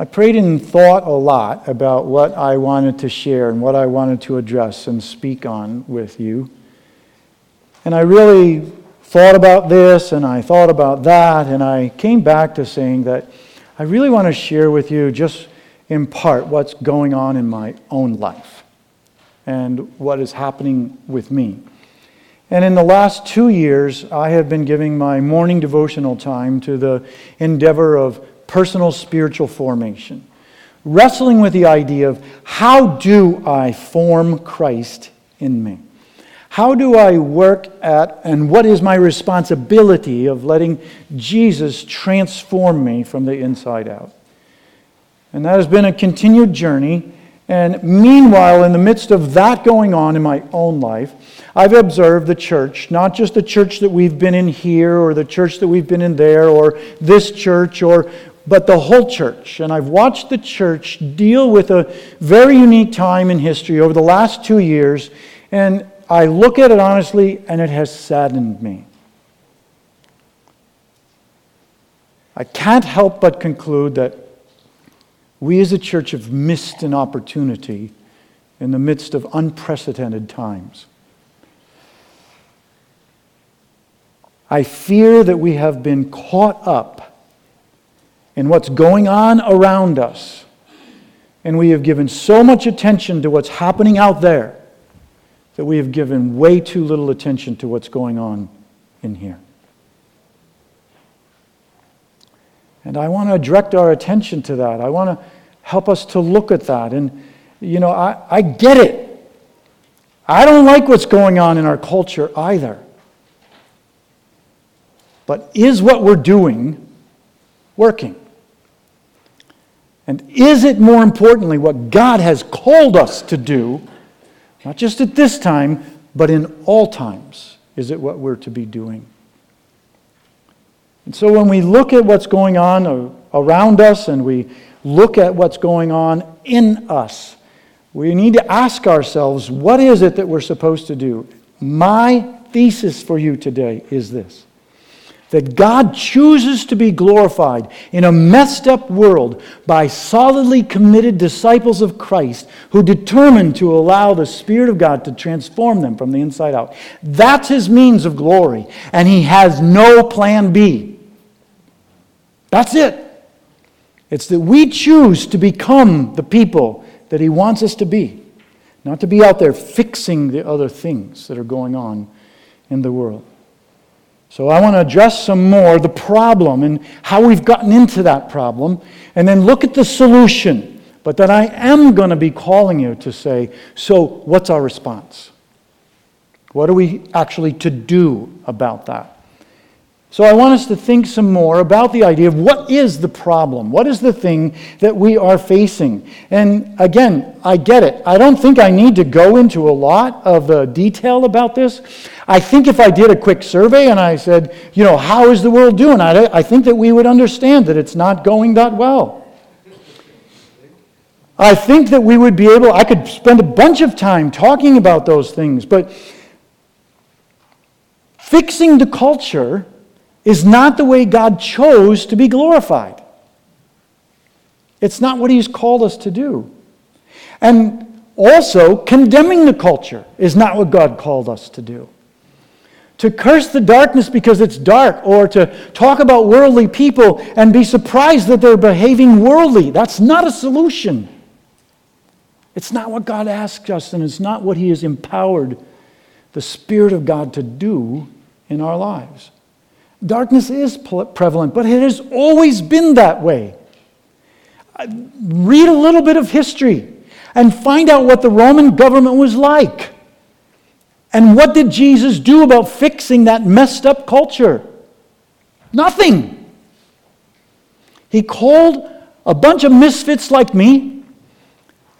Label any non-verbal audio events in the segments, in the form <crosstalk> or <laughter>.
I prayed and thought a lot about what I wanted to share and what I wanted to address and speak on with you. And I really thought about this and I thought about that, and I came back to saying that I really want to share with you just in part what's going on in my own life and what is happening with me. And in the last two years, I have been giving my morning devotional time to the endeavor of personal spiritual formation, wrestling with the idea of how do I form Christ in me? How do I work at, and what is my responsibility of letting Jesus transform me from the inside out? And that has been a continued journey. And meanwhile, in the midst of that going on in my own life, I've observed the church, not just the church that we've been in here or the church that we've been in there or this church or but the whole church. And I've watched the church deal with a very unique time in history over the last two years, and I look at it honestly, and it has saddened me. I can't help but conclude that we as a church have missed an opportunity in the midst of unprecedented times. I fear that we have been caught up and what's going on around us. And we have given so much attention to what's happening out there that we have given way too little attention to what's going on in here. And I want to direct our attention to that. I want to help us to look at that. And, you know, I, I get it. I don't like what's going on in our culture either. But is what we're doing working? And is it more importantly what God has called us to do, not just at this time, but in all times? Is it what we're to be doing? And so when we look at what's going on around us and we look at what's going on in us, we need to ask ourselves what is it that we're supposed to do? My thesis for you today is this that God chooses to be glorified in a messed up world by solidly committed disciples of Christ who determine to allow the Spirit of God to transform them from the inside out. That's his means of glory, and he has no plan B. That's it. It's that we choose to become the people that he wants us to be, not to be out there fixing the other things that are going on in the world. So I want to address some more the problem and how we've gotten into that problem, and then look at the solution. But then I am going to be calling you to say, so what's our response? What are we actually to do about that? So I want us to think some more about the idea of what is the problem? What is the thing that we are facing? And again, I get it. I don't think I need to go into a lot of uh, detail about this. I think if I did a quick survey and I said, you know, how is the world doing? I, I think that we would understand that it's not going that well. I think that we would be able, I could spend a bunch of time talking about those things, but fixing the culture is not the way God chose to be glorified. It's not what He's called us to do. And also, condemning the culture is not what God called us to do. To curse the darkness because it's dark, or to talk about worldly people and be surprised that they're behaving worldly, that's not a solution. It's not what God asked us, and it's not what He has empowered the Spirit of God to do in our lives. Darkness is prevalent, but it has always been that way. Uh, read a little bit of history and find out what the Roman government was like. And what did Jesus do about fixing that messed up culture? Nothing. He called a bunch of misfits like me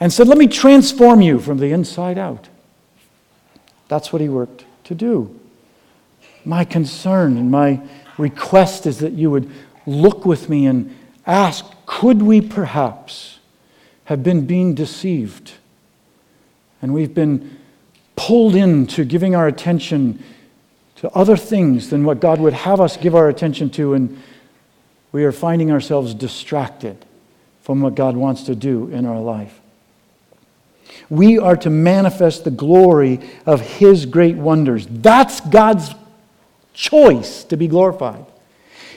and said, Let me transform you from the inside out. That's what he worked to do. My concern and my request is that you would look with me and ask could we perhaps have been being deceived? And we've been pulled into giving our attention to other things than what God would have us give our attention to, and we are finding ourselves distracted from what God wants to do in our life. We are to manifest the glory of His great wonders. That's God's choice to be glorified.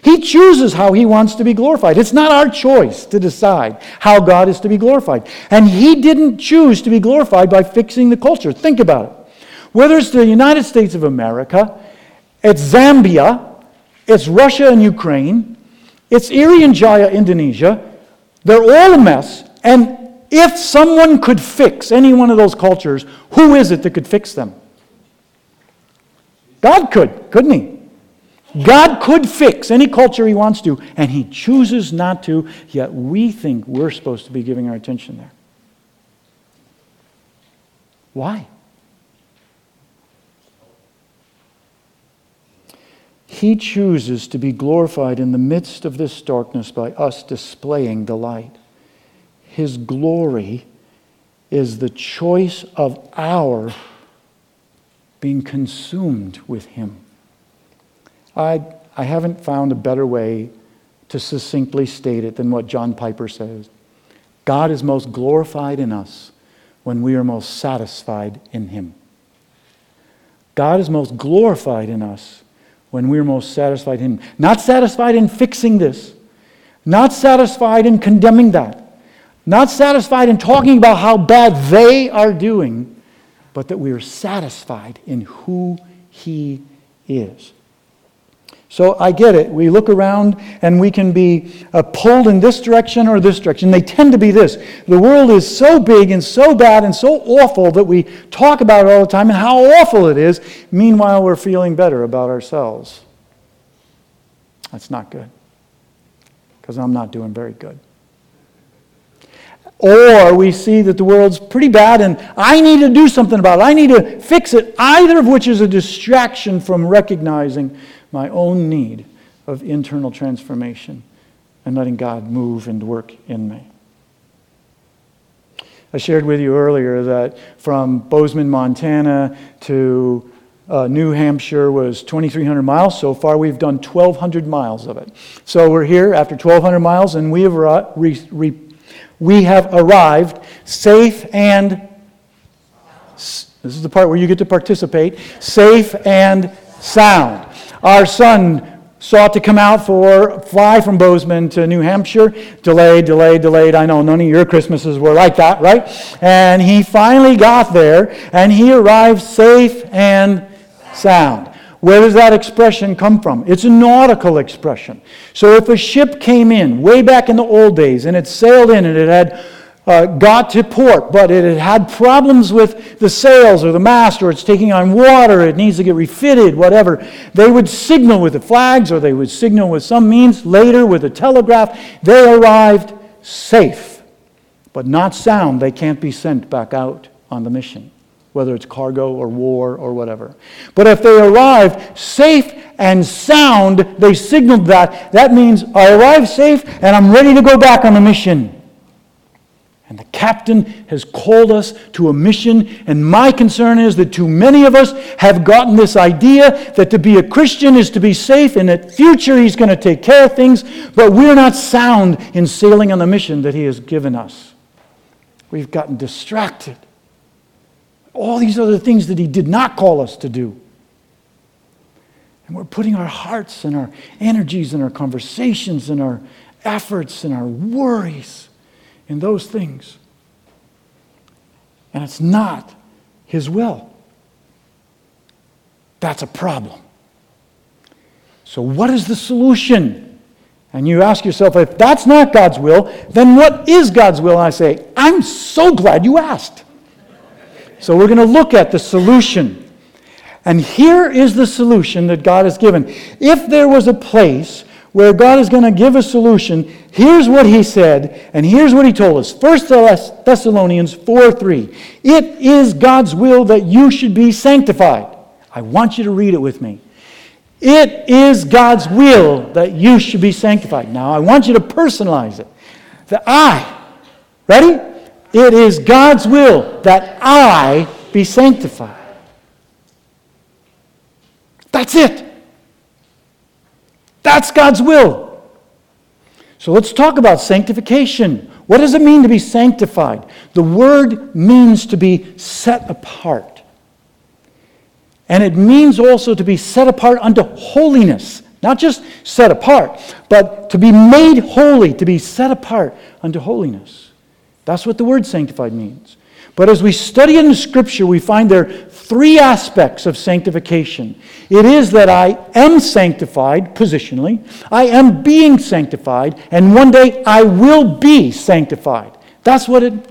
He chooses how He wants to be glorified. It's not our choice to decide how God is to be glorified. And He didn't choose to be glorified by fixing the culture. Think about it. Whether it's the United States of America, it's Zambia, it's Russia and Ukraine, it's Irian Jaya, Indonesia, they're all a mess. And if someone could fix any one of those cultures, who is it that could fix them? God could, couldn't He? God could fix any culture He wants to, and He chooses not to, yet we think we're supposed to be giving our attention there. Why? He chooses to be glorified in the midst of this darkness by us displaying the light. His glory is the choice of our being consumed with Him. I, I haven't found a better way to succinctly state it than what John Piper says. God is most glorified in us when we are most satisfied in Him. God is most glorified in us when we are most satisfied in Him. Not satisfied in fixing this, not satisfied in condemning that, not satisfied in talking about how bad they are doing, but that we are satisfied in who He is. So I get it. We look around and we can be uh, pulled in this direction or this direction. They tend to be this. The world is so big and so bad and so awful that we talk about it all the time and how awful it is. Meanwhile, we're feeling better about ourselves. That's not good because I'm not doing very good. Or we see that the world's pretty bad and I need to do something about it. I need to fix it, either of which is a distraction from recognizing my own need of internal transformation and letting God move and work in me. I shared with you earlier that from Bozeman, Montana to uh, New Hampshire was 2,300 miles. So far, we've done 1,200 miles of it. So we're here after 1,200 miles, and we have, re- re- we have arrived safe and this is the part where you get to participate safe and sound. Our son sought to come out for fly from Bozeman to New Hampshire. Delayed, delayed, delayed. I know none of your Christmases were like that, right? And he finally got there and he arrived safe and sound. Where does that expression come from? It's a nautical expression. So if a ship came in way back in the old days and it sailed in and it had uh, got to port, but it had problems with the sails or the mast, or it's taking on water, it needs to get refitted, whatever. They would signal with the flags, or they would signal with some means later with a telegraph. They arrived safe, but not sound. They can't be sent back out on the mission, whether it's cargo or war or whatever. But if they arrived safe and sound, they signaled that. That means I arrived safe and I'm ready to go back on the mission. And the captain has called us to a mission. And my concern is that too many of us have gotten this idea that to be a Christian is to be safe and that future he's going to take care of things, but we're not sound in sailing on the mission that he has given us. We've gotten distracted. All these other things that he did not call us to do. And we're putting our hearts and our energies and our conversations and our efforts and our worries in those things. And it's not His will. That's a problem. So, what is the solution? And you ask yourself, if that's not God's will, then what is God's will? And I say, I'm so glad you asked. So, we're going to look at the solution. And here is the solution that God has given. If there was a place where God is going to give a solution, here's what he said, and here's what he told us. 1 Thessalonians 4 3. It is God's will that you should be sanctified. I want you to read it with me. It is God's will that you should be sanctified. Now, I want you to personalize it. The I, ready? It is God's will that I be sanctified. That's it. That's God's will. So let's talk about sanctification. What does it mean to be sanctified? The word means to be set apart. And it means also to be set apart unto holiness. Not just set apart, but to be made holy, to be set apart unto holiness. That's what the word sanctified means. But as we study in the scripture, we find there three aspects of sanctification. It is that I am sanctified positionally, I am being sanctified, and one day I will be sanctified. That's what it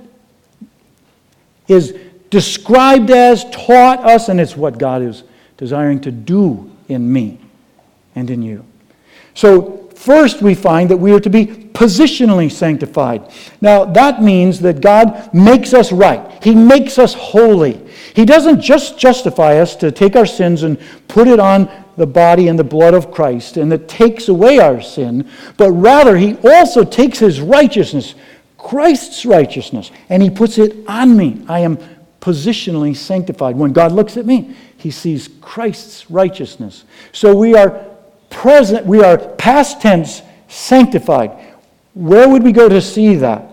is described as, taught us, and it's what God is desiring to do in me and in you. So, first we find that we are to be positionally sanctified. Now, that means that God makes us right, He makes us holy. He doesn't just justify us to take our sins and put it on the body and the blood of Christ and that takes away our sin, but rather He also takes His righteousness, Christ's righteousness, and He puts it on me. I am positionally sanctified. When God looks at me, He sees Christ's righteousness. So we are present, we are past tense sanctified. Where would we go to see that?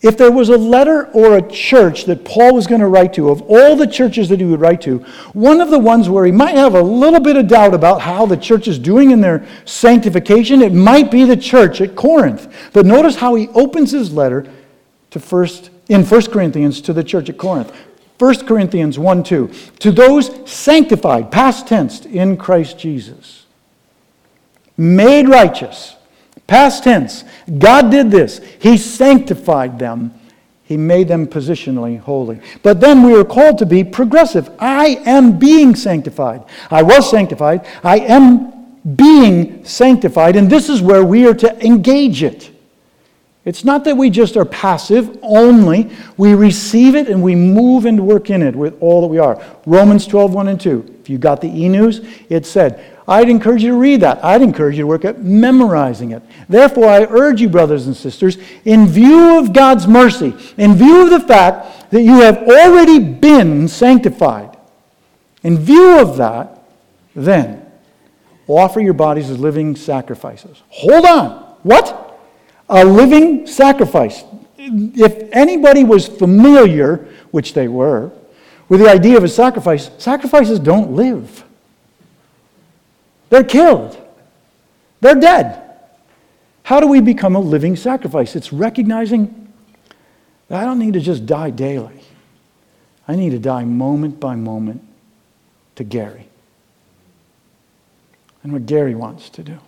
If there was a letter or a church that Paul was going to write to, of all the churches that he would write to, one of the ones where he might have a little bit of doubt about how the church is doing in their sanctification, it might be the church at Corinth. But notice how he opens his letter to first, in 1 Corinthians to the church at Corinth. 1 Corinthians 1 2. To those sanctified, past tense, in Christ Jesus made righteous. Past tense. God did this. He sanctified them. He made them positionally holy. But then we are called to be progressive. I am being sanctified. I was sanctified. I am being sanctified. And this is where we are to engage it. It's not that we just are passive only. We receive it and we move and work in it with all that we are. Romans 12, 1 and 2. If you got the e news, it said, I'd encourage you to read that. I'd encourage you to work at memorizing it. Therefore, I urge you, brothers and sisters, in view of God's mercy, in view of the fact that you have already been sanctified, in view of that, then offer your bodies as living sacrifices. Hold on. What? A living sacrifice. If anybody was familiar, which they were, with the idea of a sacrifice, sacrifices don't live. They're killed. They're dead. How do we become a living sacrifice? It's recognizing that I don't need to just die daily. I need to die moment by moment to Gary and what Gary wants to do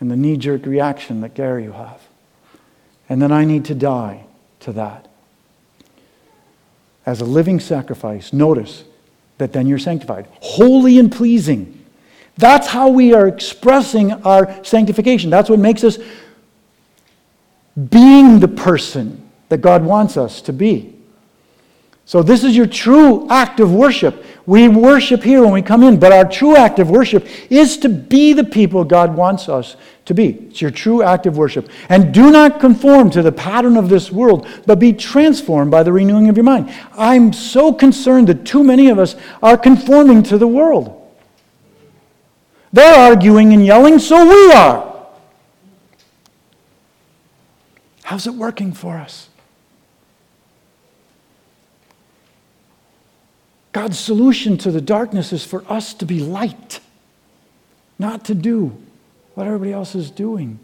and the knee jerk reaction that Gary will have. And then I need to die to that. As a living sacrifice, notice that then you're sanctified, holy and pleasing that's how we are expressing our sanctification. That's what makes us being the person that God wants us to be. So, this is your true act of worship. We worship here when we come in, but our true act of worship is to be the people God wants us to be. It's your true act of worship. And do not conform to the pattern of this world, but be transformed by the renewing of your mind. I'm so concerned that too many of us are conforming to the world. They're arguing and yelling, so we are. How's it working for us? God's solution to the darkness is for us to be light, not to do what everybody else is doing.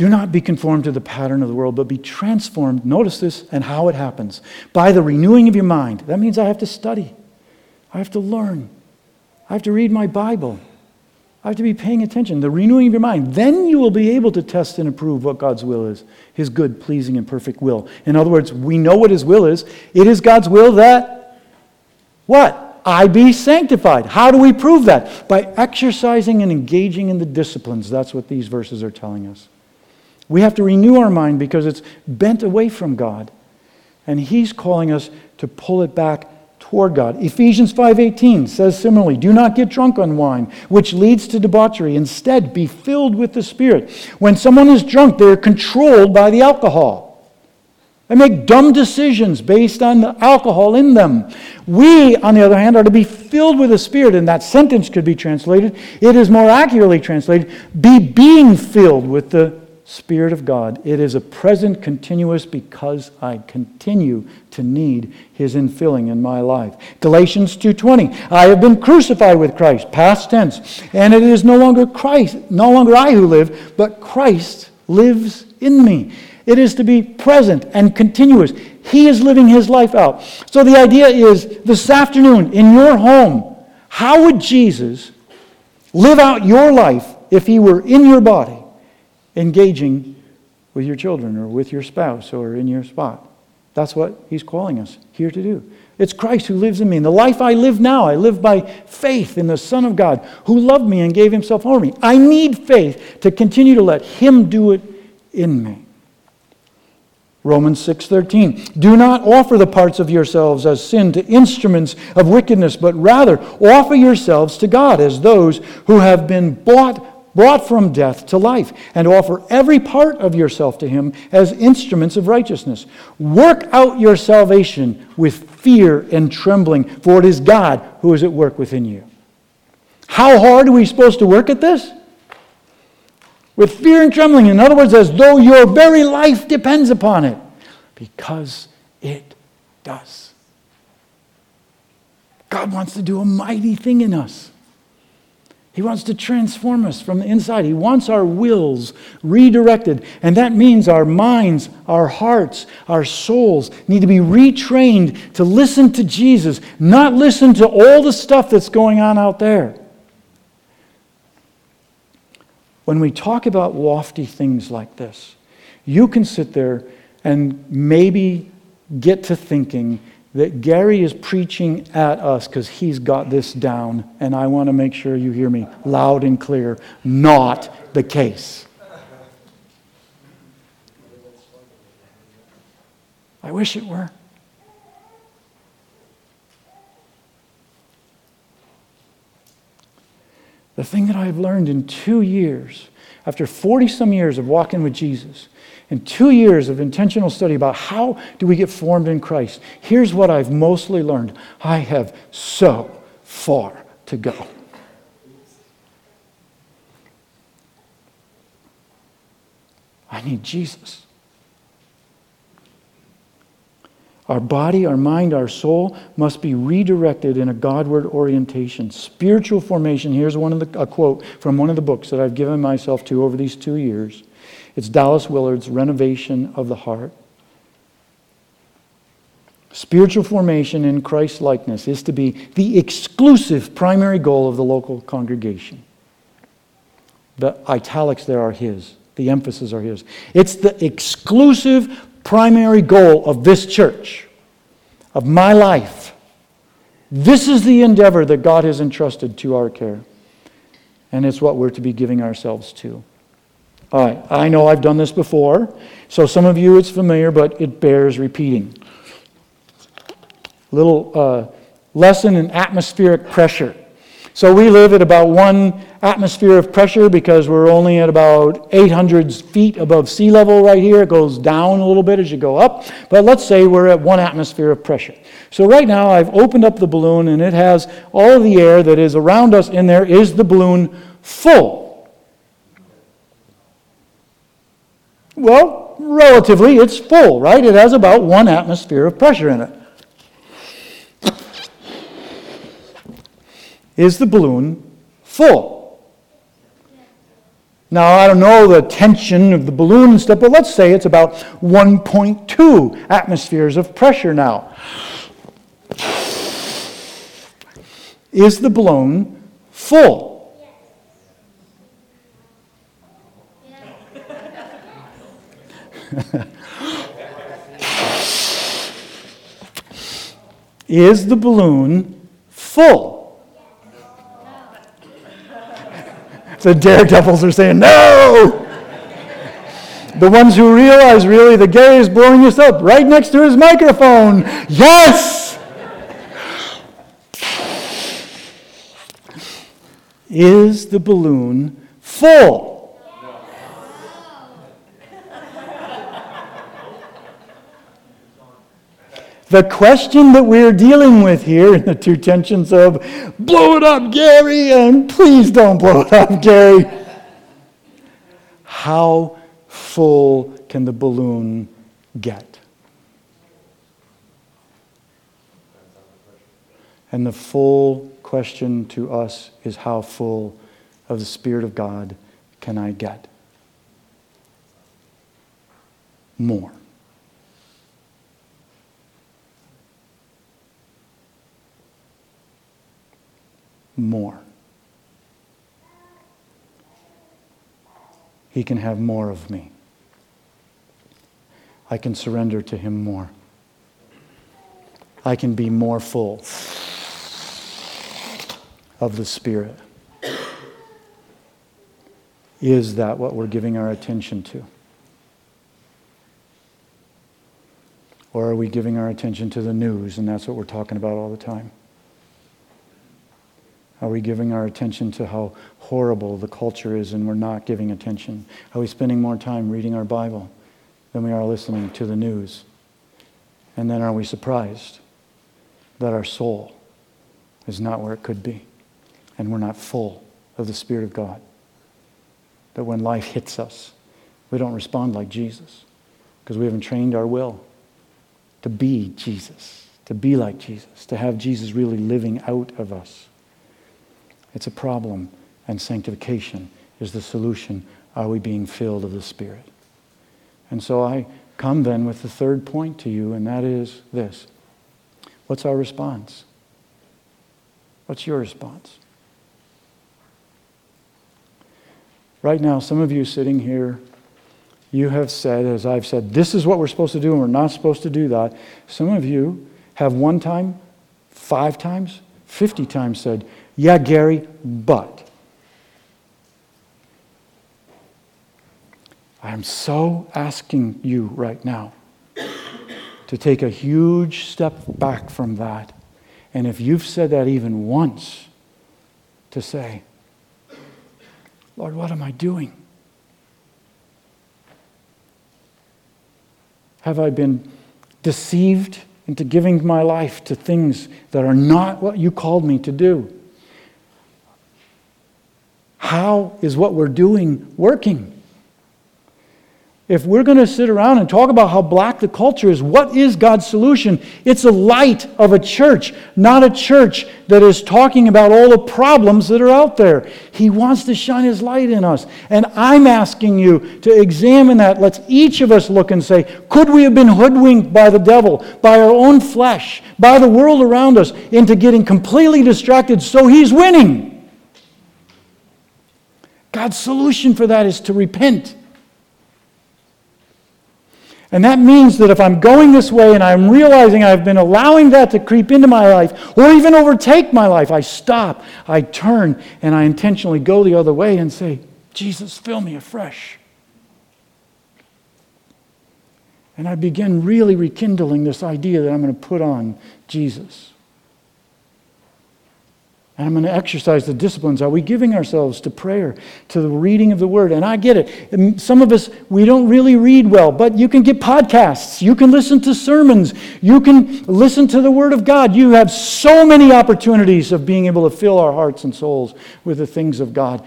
Do not be conformed to the pattern of the world, but be transformed. Notice this and how it happens by the renewing of your mind. That means I have to study, I have to learn, I have to read my Bible, I have to be paying attention. The renewing of your mind. Then you will be able to test and approve what God's will is His good, pleasing, and perfect will. In other words, we know what His will is. It is God's will that what? I be sanctified. How do we prove that? By exercising and engaging in the disciplines. That's what these verses are telling us. We have to renew our mind because it's bent away from God. And he's calling us to pull it back toward God. Ephesians 5:18 says similarly, "Do not get drunk on wine, which leads to debauchery. Instead, be filled with the Spirit." When someone is drunk, they're controlled by the alcohol. They make dumb decisions based on the alcohol in them. We, on the other hand, are to be filled with the Spirit, and that sentence could be translated. It is more accurately translated be being filled with the Spirit of God. It is a present continuous because I continue to need his infilling in my life. Galatians 2:20. I have been crucified with Christ, past tense, and it is no longer Christ, no longer I who live, but Christ lives in me. It is to be present and continuous. He is living his life out. So the idea is this afternoon in your home, how would Jesus live out your life if he were in your body? Engaging with your children or with your spouse or in your spot. That's what he's calling us here to do. It's Christ who lives in me. And the life I live now, I live by faith in the Son of God who loved me and gave himself for me. I need faith to continue to let him do it in me. Romans 6:13 Do not offer the parts of yourselves as sin to instruments of wickedness but rather offer yourselves to God as those who have been bought brought from death to life, and offer every part of yourself to Him as instruments of righteousness. Work out your salvation with fear and trembling, for it is God who is at work within you. How hard are we supposed to work at this? With fear and trembling. In other words, as though your very life depends upon it. Because it does. God wants to do a mighty thing in us. He wants to transform us from the inside. He wants our wills redirected. And that means our minds, our hearts, our souls need to be retrained to listen to Jesus, not listen to all the stuff that's going on out there. When we talk about lofty things like this, you can sit there and maybe get to thinking that Gary is preaching at us because he's got this down, and I want to make sure you hear me loud and clear. Not the case. I wish it were. The thing that I've learned in two years, after 40 some years of walking with Jesus, and two years of intentional study about how do we get formed in Christ, here's what I've mostly learned. I have so far to go. I need Jesus. Our body, our mind, our soul must be redirected in a Godward orientation. Spiritual formation, here's one of the, a quote from one of the books that I've given myself to over these two years. It's Dallas Willard's Renovation of the Heart. Spiritual formation in Christ likeness is to be the exclusive primary goal of the local congregation. The italics there are his, the emphasis are his. It's the exclusive primary goal of this church, of my life. This is the endeavor that God has entrusted to our care. And it's what we're to be giving ourselves to. All right, I know I've done this before, so some of you it's familiar, but it bears repeating. Little uh, lesson in atmospheric pressure. So we live at about one atmosphere of pressure because we're only at about 800 feet above sea level right here. It goes down a little bit as you go up, but let's say we're at one atmosphere of pressure. So right now I've opened up the balloon and it has all the air that is around us in there. Is the balloon full? Well, relatively, it's full, right? It has about one atmosphere of pressure in it. Is the balloon full? Now, I don't know the tension of the balloon and stuff, but let's say it's about 1.2 atmospheres of pressure now. Is the balloon full? Is the balloon full? The daredevils are saying, no! The ones who realize really that Gary is blowing this up right next to his microphone. Yes! Is the balloon full? The question that we're dealing with here in <laughs> the two tensions of blow it up, Gary, and please don't blow it up, Gary. How full can the balloon get? And the full question to us is how full of the Spirit of God can I get? More. More. He can have more of me. I can surrender to Him more. I can be more full of the Spirit. Is that what we're giving our attention to? Or are we giving our attention to the news and that's what we're talking about all the time? Are we giving our attention to how horrible the culture is and we're not giving attention? Are we spending more time reading our Bible than we are listening to the news? And then are we surprised that our soul is not where it could be and we're not full of the Spirit of God? That when life hits us, we don't respond like Jesus because we haven't trained our will to be Jesus, to be like Jesus, to have Jesus really living out of us. It's a problem, and sanctification is the solution. Are we being filled of the Spirit? And so I come then with the third point to you, and that is this What's our response? What's your response? Right now, some of you sitting here, you have said, as I've said, this is what we're supposed to do, and we're not supposed to do that. Some of you have one time, five times, 50 times said, yeah, Gary, but. I am so asking you right now to take a huge step back from that. And if you've said that even once, to say, Lord, what am I doing? Have I been deceived into giving my life to things that are not what you called me to do? How is what we're doing working? If we're going to sit around and talk about how black the culture is, what is God's solution? It's a light of a church, not a church that is talking about all the problems that are out there. He wants to shine His light in us. And I'm asking you to examine that. Let's each of us look and say, could we have been hoodwinked by the devil, by our own flesh, by the world around us, into getting completely distracted so He's winning? God's solution for that is to repent. And that means that if I'm going this way and I'm realizing I've been allowing that to creep into my life or even overtake my life, I stop, I turn, and I intentionally go the other way and say, Jesus, fill me afresh. And I begin really rekindling this idea that I'm going to put on Jesus. And I'm going to exercise the disciplines. Are we giving ourselves to prayer, to the reading of the word? And I get it. Some of us, we don't really read well, but you can get podcasts. You can listen to sermons. You can listen to the word of God. You have so many opportunities of being able to fill our hearts and souls with the things of God.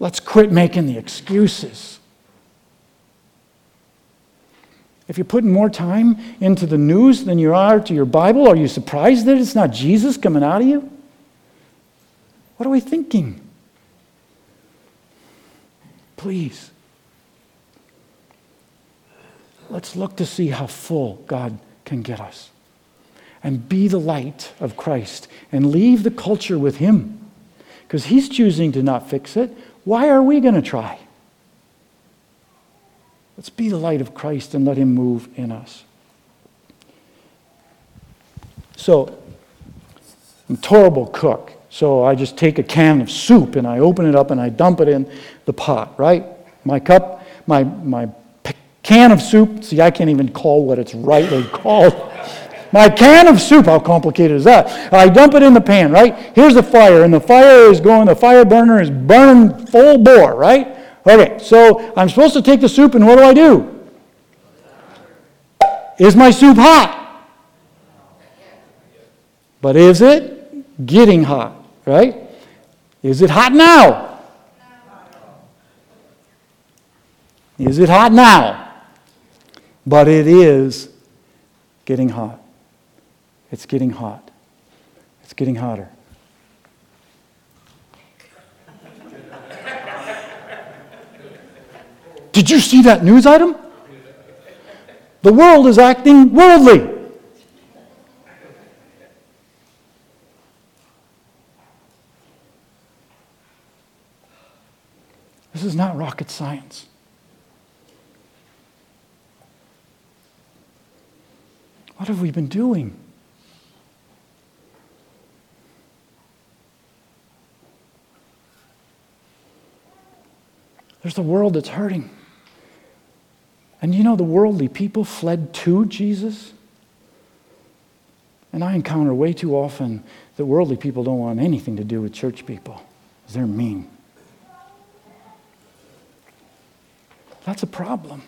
Let's quit making the excuses. If you're putting more time into the news than you are to your Bible, are you surprised that it's not Jesus coming out of you? What are we thinking? Please. Let's look to see how full God can get us. And be the light of Christ and leave the culture with Him. Because He's choosing to not fix it. Why are we going to try? Let's be the light of Christ and let Him move in us. So, I'm a terrible cook. So I just take a can of soup and I open it up and I dump it in the pot, right? My cup, my, my can of soup. See, I can't even call what it's rightly <laughs> called. My can of soup, how complicated is that? I dump it in the pan, right? Here's the fire, and the fire is going, the fire burner is burning full bore, right? Okay, so I'm supposed to take the soup, and what do I do? Is my soup hot? But is it getting hot, right? Is it hot now? Is it hot now? But it is getting hot. It's getting hot. It's getting hotter. Did you see that news item? The world is acting worldly. Not rocket science. What have we been doing? There's a world that's hurting. And you know, the worldly people fled to Jesus. And I encounter way too often that worldly people don't want anything to do with church people, they're mean. That's a problem.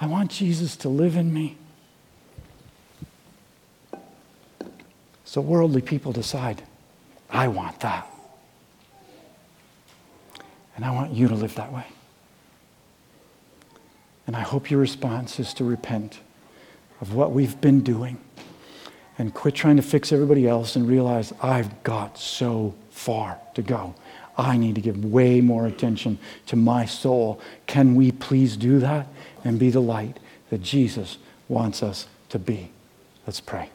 I want Jesus to live in me. So worldly people decide, I want that. And I want you to live that way. And I hope your response is to repent of what we've been doing and quit trying to fix everybody else and realize I've got so far to go. I need to give way more attention to my soul. Can we please do that and be the light that Jesus wants us to be? Let's pray.